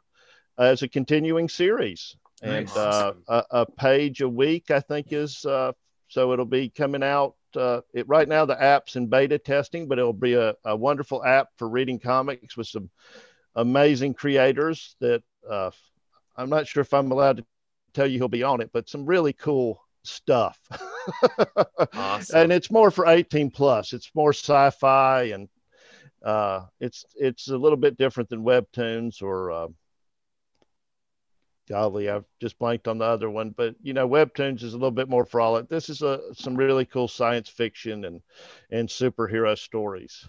uh, as a continuing series, and nice. uh, a, a, page a week, I think, is uh, so it'll be coming out. Uh, it, right now, the app's in beta testing, but it'll be a, a wonderful app for reading comics with some amazing creators. That uh, I'm not sure if I'm allowed to tell you he'll be on it, but some really cool stuff. awesome. And it's more for 18 plus. It's more sci-fi and uh, it's it's a little bit different than webtoons or uh, golly, I've just blanked on the other one. But you know, webtoons is a little bit more frolic. This is a some really cool science fiction and and superhero stories,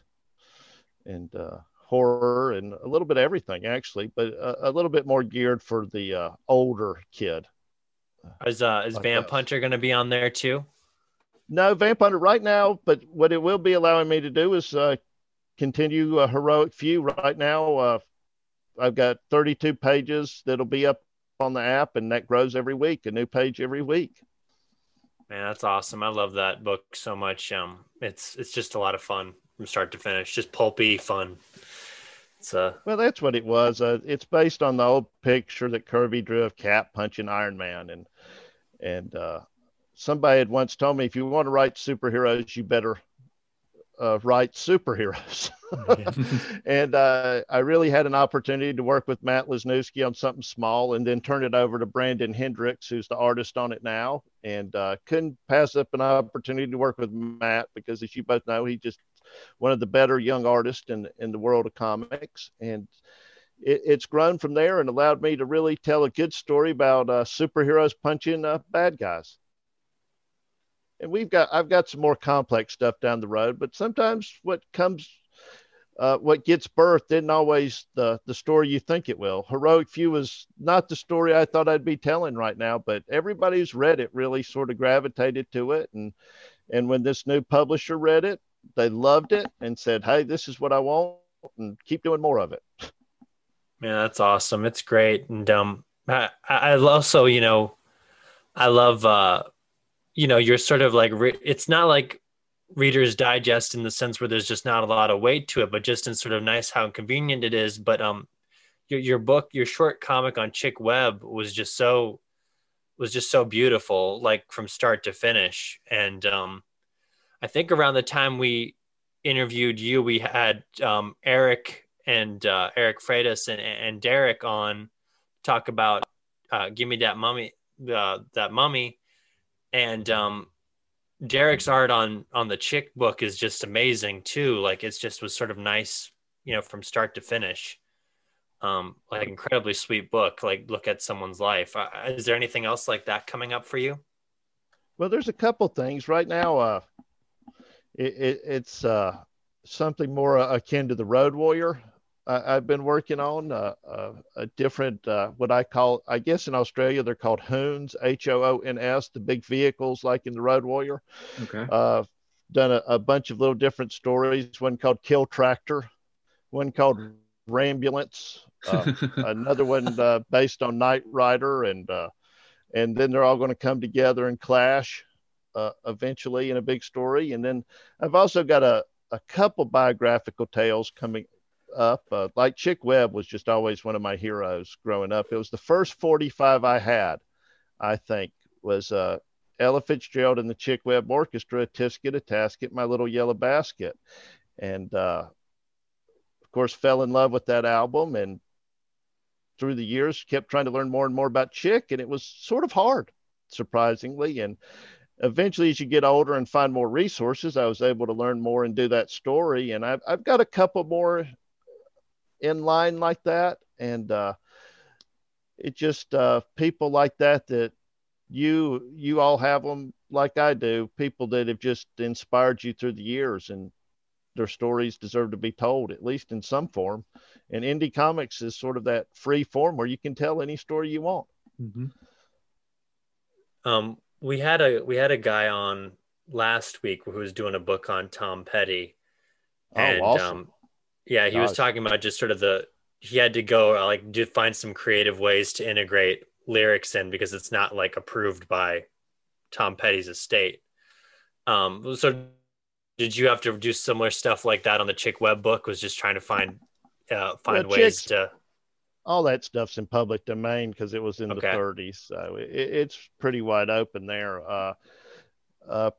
and uh, horror and a little bit of everything actually, but a, a little bit more geared for the uh, older kid. Is uh is like Vamp Hunter going to be on there too? No, Vamp Hunter right now, but what it will be allowing me to do is uh, continue a heroic few. Right now, uh, I've got 32 pages that'll be up on the app, and that grows every week, a new page every week. Man, that's awesome! I love that book so much. Um, it's it's just a lot of fun from start to finish, just pulpy fun. So well, that's what it was. Uh, it's based on the old picture that Kirby drew of Cap punching Iron Man, and and uh, somebody had once told me if you want to write superheroes, you better uh, write superheroes. and uh, I really had an opportunity to work with Matt Lesniewski on something small, and then turn it over to Brandon Hendricks, who's the artist on it now. And uh, couldn't pass up an opportunity to work with Matt because, as you both know, he just one of the better young artists in in the world of comics, and it, it's grown from there and allowed me to really tell a good story about uh, superheroes punching uh, bad guys. And we've got I've got some more complex stuff down the road, but sometimes what comes uh, what gets birthed isn't always the the story you think it will. Heroic Few is not the story I thought I'd be telling right now, but everybody who's read it really sort of gravitated to it, and and when this new publisher read it, they loved it and said, "Hey, this is what I want," and keep doing more of it. Man, that's awesome. It's great, and um, I, I also, you know, I love, uh, you know, you're sort of like, re- it's not like Reader's Digest in the sense where there's just not a lot of weight to it, but just in sort of nice how convenient it is. But um, your your book, your short comic on Chick Webb was just so was just so beautiful, like from start to finish, and um, I think around the time we interviewed you, we had um, Eric and uh, Eric Freitas and, and Derek on talk about uh, "Give Me That Mummy," uh, that mummy, and um, Derek's art on on the chick book is just amazing too. Like it's just was sort of nice, you know, from start to finish. um, like incredibly sweet book. Like look at someone's life. Uh, is there anything else like that coming up for you? Well, there's a couple things right now. Uh, it, it, it's uh, something more akin to the Road Warrior. I, have been working on uh, uh, a different, uh, what I call, I guess in Australia they're called Hoons, H O O N S, the big vehicles like in the Road Warrior. Okay. Uh, done a, a, bunch of little different stories. One called Kill Tractor, one called Rambulance, uh, another one uh, based on Knight Rider, and and then they're all going to come together and clash eventually in a big story. And then I've also got a a couple biographical tales coming up. Uh, like Chick Webb was just always one of my heroes growing up. It was the first 45 I had, I think, was uh, Ella Fitzgerald and the Chick Webb Orchestra, a Tisket a Tasket, My Little Yellow Basket. And uh, of course, fell in love with that album and through the years kept trying to learn more and more about Chick. And it was sort of hard, surprisingly. And eventually as you get older and find more resources i was able to learn more and do that story and i've, I've got a couple more in line like that and uh, it just uh, people like that that you you all have them like i do people that have just inspired you through the years and their stories deserve to be told at least in some form and indie comics is sort of that free form where you can tell any story you want mm-hmm. um, we had a we had a guy on last week who was doing a book on Tom Petty. Oh, and, awesome. Um, yeah, he was talking about just sort of the he had to go uh, like to find some creative ways to integrate lyrics in because it's not like approved by Tom Petty's estate. Um, so did you have to do similar stuff like that on the Chick Webb book? Was just trying to find uh, find well, ways to all that stuff's in public domain because it was in okay. the 30s. So it, it's pretty wide open there. Uh, uh,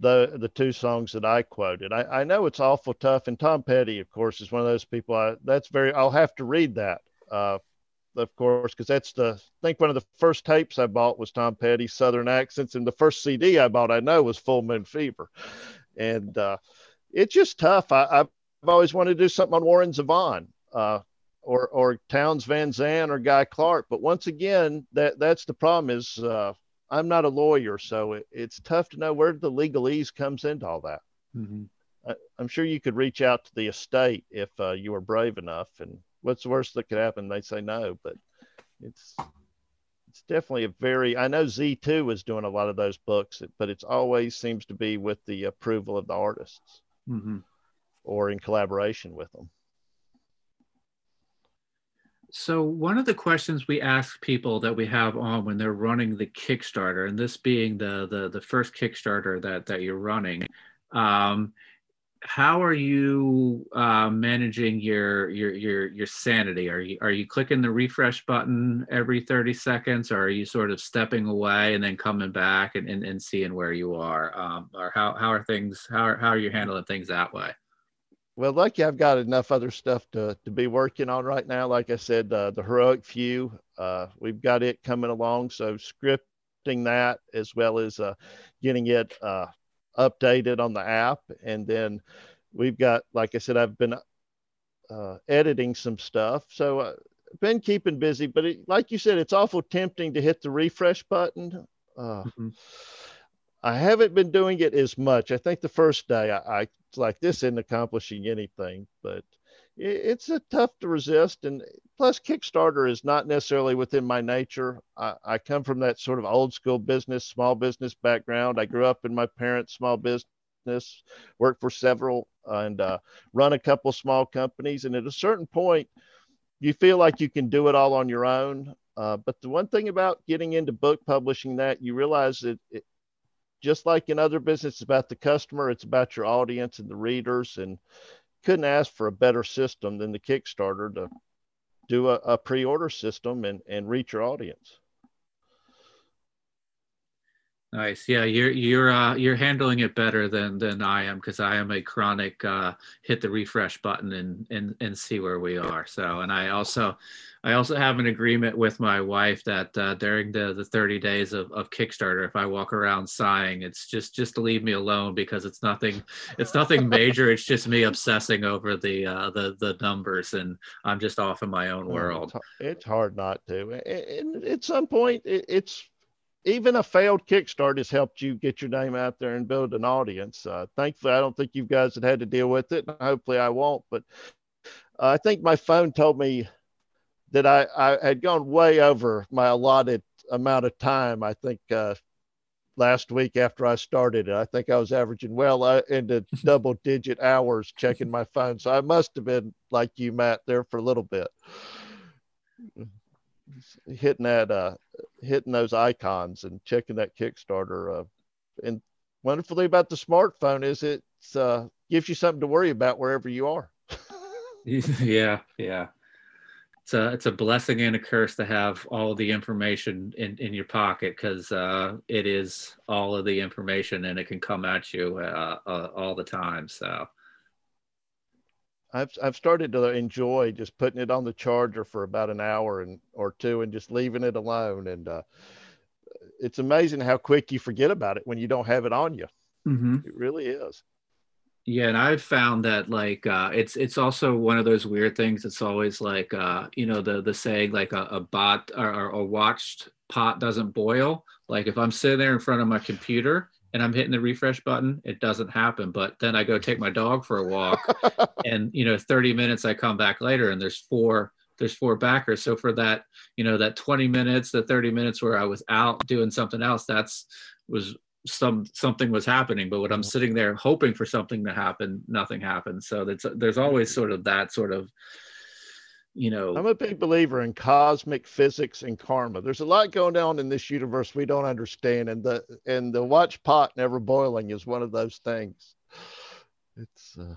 the the two songs that I quoted, I, I know it's awful tough, and Tom Petty, of course, is one of those people. I, that's very. I'll have to read that, uh, of course, because that's the. I think one of the first tapes I bought was Tom Petty's Southern accents, and the first CD I bought, I know, was Full Moon Fever, and uh, it's just tough. I, I've always wanted to do something on Warren Zevon. Uh, or or Townes Van Zandt or Guy Clark. But once again, that that's the problem is uh, I'm not a lawyer, so it, it's tough to know where the legalese comes into all that. Mm-hmm. I, am sure you could reach out to the estate if uh, you were brave enough. And what's the worst that could happen? They say no, but it's it's definitely a very. I know Z2 is doing a lot of those books, but it's always seems to be with the approval of the artists mm-hmm. or in collaboration with them. So one of the questions we ask people that we have on when they're running the Kickstarter, and this being the the, the first Kickstarter that that you're running, um, how are you uh, managing your your your your sanity? Are you are you clicking the refresh button every 30 seconds, or are you sort of stepping away and then coming back and, and, and seeing where you are? Um, or how how are things how are, how are you handling things that way? Well, lucky I've got enough other stuff to, to be working on right now. Like I said, uh, the heroic few, uh, we've got it coming along. So scripting that as well as uh, getting it uh, updated on the app. And then we've got, like I said, I've been uh, editing some stuff. So uh, been keeping busy, but it, like you said, it's awful tempting to hit the refresh button. Mm-hmm. I haven't been doing it as much. I think the first day I, I like this isn't accomplishing anything, but it, it's a tough to resist. And plus, Kickstarter is not necessarily within my nature. I, I come from that sort of old school business, small business background. I grew up in my parents' small business, worked for several, and uh, run a couple small companies. And at a certain point, you feel like you can do it all on your own. Uh, but the one thing about getting into book publishing that you realize that it, just like in other business, it's about the customer, it's about your audience and the readers. And couldn't ask for a better system than the Kickstarter to do a, a pre-order system and, and reach your audience. Nice. Yeah, you're you're uh, you're handling it better than than I am because I am a chronic uh, hit the refresh button and and and see where we are. So, and I also I also have an agreement with my wife that uh, during the the 30 days of, of Kickstarter, if I walk around sighing, it's just just to leave me alone because it's nothing it's nothing major. it's just me obsessing over the uh, the the numbers, and I'm just off in my own world. It's hard not to. And at some point, it's even a failed Kickstart has helped you get your name out there and build an audience. Uh, thankfully, I don't think you guys had had to deal with it. Hopefully, I won't. But uh, I think my phone told me that I, I had gone way over my allotted amount of time. I think uh, last week after I started it, I think I was averaging well uh, into double digit hours checking my phone. So I must have been like you, Matt, there for a little bit hitting that uh hitting those icons and checking that kickstarter uh and wonderful thing about the smartphone is it uh gives you something to worry about wherever you are. Yeah yeah. It's a it's a blessing and a curse to have all the information in in your pocket because uh it is all of the information and it can come at you uh, uh all the time so I've I've started to enjoy just putting it on the charger for about an hour and or two and just leaving it alone. And uh, it's amazing how quick you forget about it when you don't have it on you. Mm-hmm. It really is. Yeah, and I've found that like uh, it's it's also one of those weird things. It's always like uh, you know the the saying like a, a bot or, or a watched pot doesn't boil. Like if I'm sitting there in front of my computer and I'm hitting the refresh button, it doesn't happen. But then I go take my dog for a walk, and you know, 30 minutes I come back later, and there's four there's four backers. So for that, you know, that 20 minutes, the 30 minutes where I was out doing something else, that's was some something was happening. But when I'm sitting there hoping for something to happen, nothing happens. So that's there's always mm-hmm. sort of that sort of you know i'm a big believer in cosmic physics and karma there's a lot going on in this universe we don't understand and the and the watch pot never boiling is one of those things it's uh,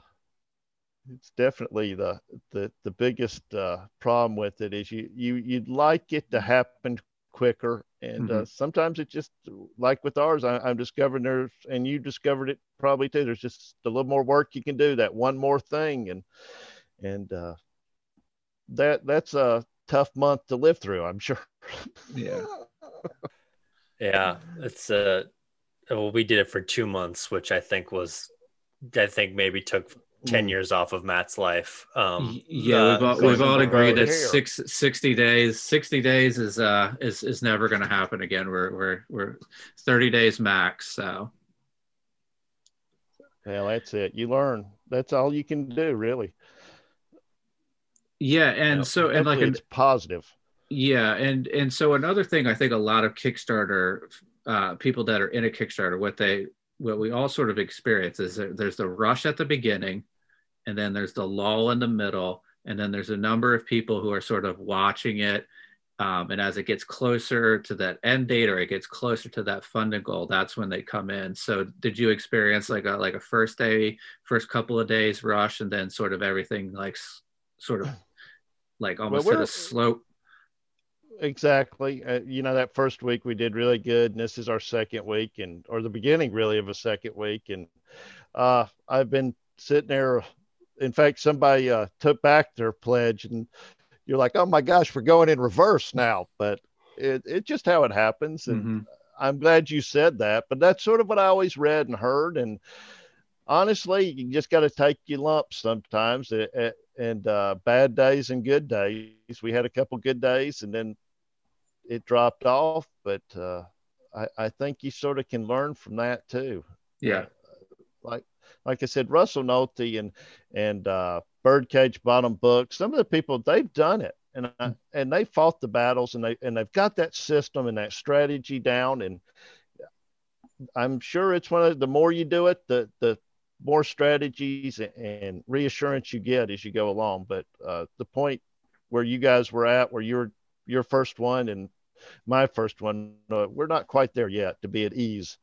it's definitely the the the biggest uh, problem with it is you you you'd like it to happen quicker and uh, mm-hmm. uh, sometimes it just like with ours I, am discovering there's and you discovered it probably too there's just a little more work you can do that one more thing and and uh, that that's a tough month to live through. I'm sure. Yeah. yeah, it's uh well, we did it for two months, which I think was, I think maybe took 10 mm. years off of Matt's life. Um, yeah, uh, we've all, we've all agreed that six, 60 days, 60 days is, uh, is, is never going to happen again. We're, we're, we're 30 days max. So. Well, that's it. You learn. That's all you can do, really. Yeah, and so and like it's positive. Yeah, and and so another thing I think a lot of Kickstarter uh, people that are in a Kickstarter, what they what we all sort of experience is there's the rush at the beginning, and then there's the lull in the middle, and then there's a number of people who are sort of watching it. Um, and as it gets closer to that end date or it gets closer to that funding goal, that's when they come in. So did you experience like a like a first day, first couple of days rush, and then sort of everything like sort of like almost well, hit a slope. Exactly. Uh, you know, that first week we did really good, and this is our second week, and or the beginning really of a second week, and uh, I've been sitting there. In fact, somebody uh, took back their pledge, and you're like, "Oh my gosh, we're going in reverse now." But it, it's just how it happens, and mm-hmm. I'm glad you said that. But that's sort of what I always read and heard, and honestly, you just got to take your lumps sometimes. It, it, and uh, bad days and good days. We had a couple good days, and then it dropped off. But uh, I, I, think you sort of can learn from that too. Yeah. Uh, like like I said, Russell Nohelty and and uh, Birdcage Bottom Book. Some of the people they've done it, and I, and they fought the battles, and they and they've got that system and that strategy down. And I'm sure it's one of the more you do it, the the more strategies and reassurance you get as you go along. But uh, the point where you guys were at, where you're your first one and my first one, uh, we're not quite there yet to be at ease.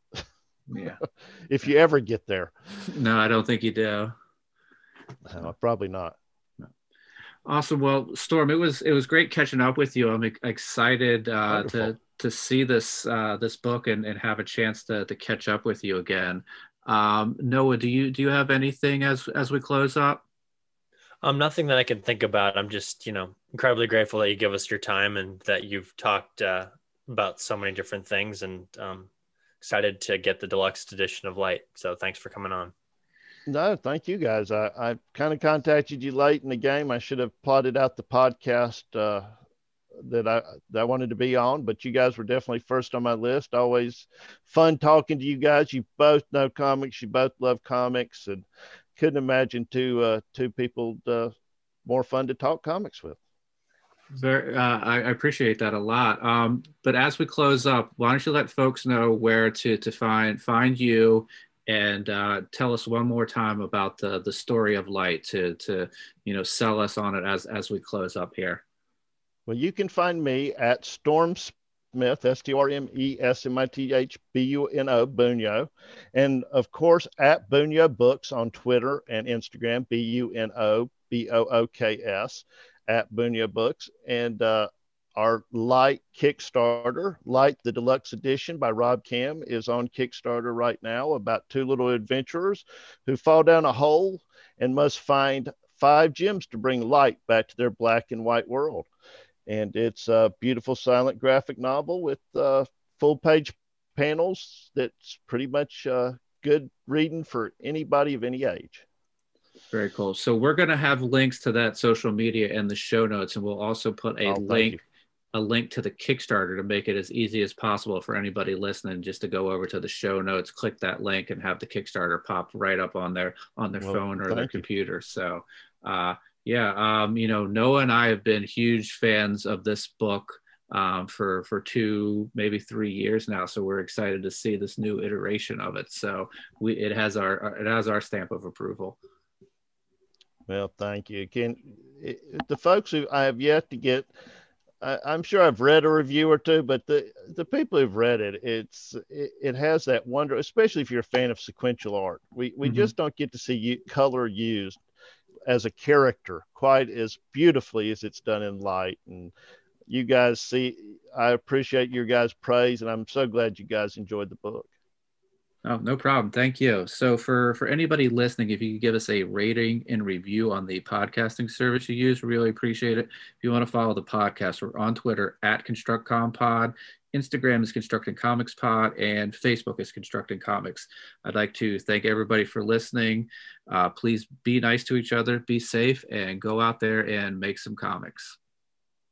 Yeah. if you ever get there. No, I don't think you do. No, probably not. Awesome. Well, Storme, it was it was great catching up with you. I'm excited uh, to to see this uh, this book and, and have a chance to to catch up with you again. Um, Noah, do you do you have anything as as we close up? Um, nothing that I can think about. I'm just, you know, incredibly grateful that you give us your time and that you've talked uh, about so many different things and um, excited to get the deluxe edition of Light. So thanks for coming on. No, thank you guys. I, I kind of contacted you late in the game. I should have plotted out the podcast uh, that I that I wanted to be on, but you guys were definitely first on my list. Always fun talking to you guys. You both know comics. You both love comics, and couldn't imagine two uh, two people uh, more fun to talk comics with. Very, uh, I, appreciate that a lot. Um, but as we close up, why don't you let folks know where to to find find you and uh, tell us one more time about the the story of light to to you know sell us on it as as we close up here. Well, you can find me at Storme Smith, S T R M E S M I T H B U N O, Buno. And of course, at Buno Books on Twitter and Instagram, B U N O B O O K S, at Buno Books. And uh, our Light Kickstarter, Light the Deluxe Edition by Rob Cham, is on Kickstarter right now about two little adventurers who fall down a hole and must find five gems to bring light back to their black and white world. And it's a beautiful silent graphic novel with uh, full page panels that's pretty much uh, good reading for anybody of any age. Very cool. So we're going to have links to that social media and the show notes, and we'll also put a oh, link a link to the Kickstarter to make it as easy as possible for anybody listening just to go over to the show notes, click that link, and have the Kickstarter pop right up on their on their well, phone or their you. computer. So, uh, yeah, um, you know, Noah and I have been huge fans of this book um, for for two, maybe three years now. So we're excited to see this new iteration of it. So we it has our it has our stamp of approval. Well, thank you. It, the folks who I have yet to get I, am sure I've read a review or two, but the the people who've read it, it's it, it has that wonder, especially if you're a fan of sequential art. We we mm-hmm. just don't get to see you, color used as a character quite as beautifully as it's done in light. And you guys see, I appreciate your guys' praise, and I'm so glad you guys enjoyed the book. Oh, no problem. Thank you. So for for anybody listening, if you could give us a rating and review on the podcasting service you use, really appreciate it. If you want to follow the podcast, we're on Twitter at ConstructComPod. Instagram is Constructing Comics Pod, and Facebook is Constructing Comics. I'd like to thank everybody for listening. Uh, please be nice to each other, be safe, and go out there and make some comics.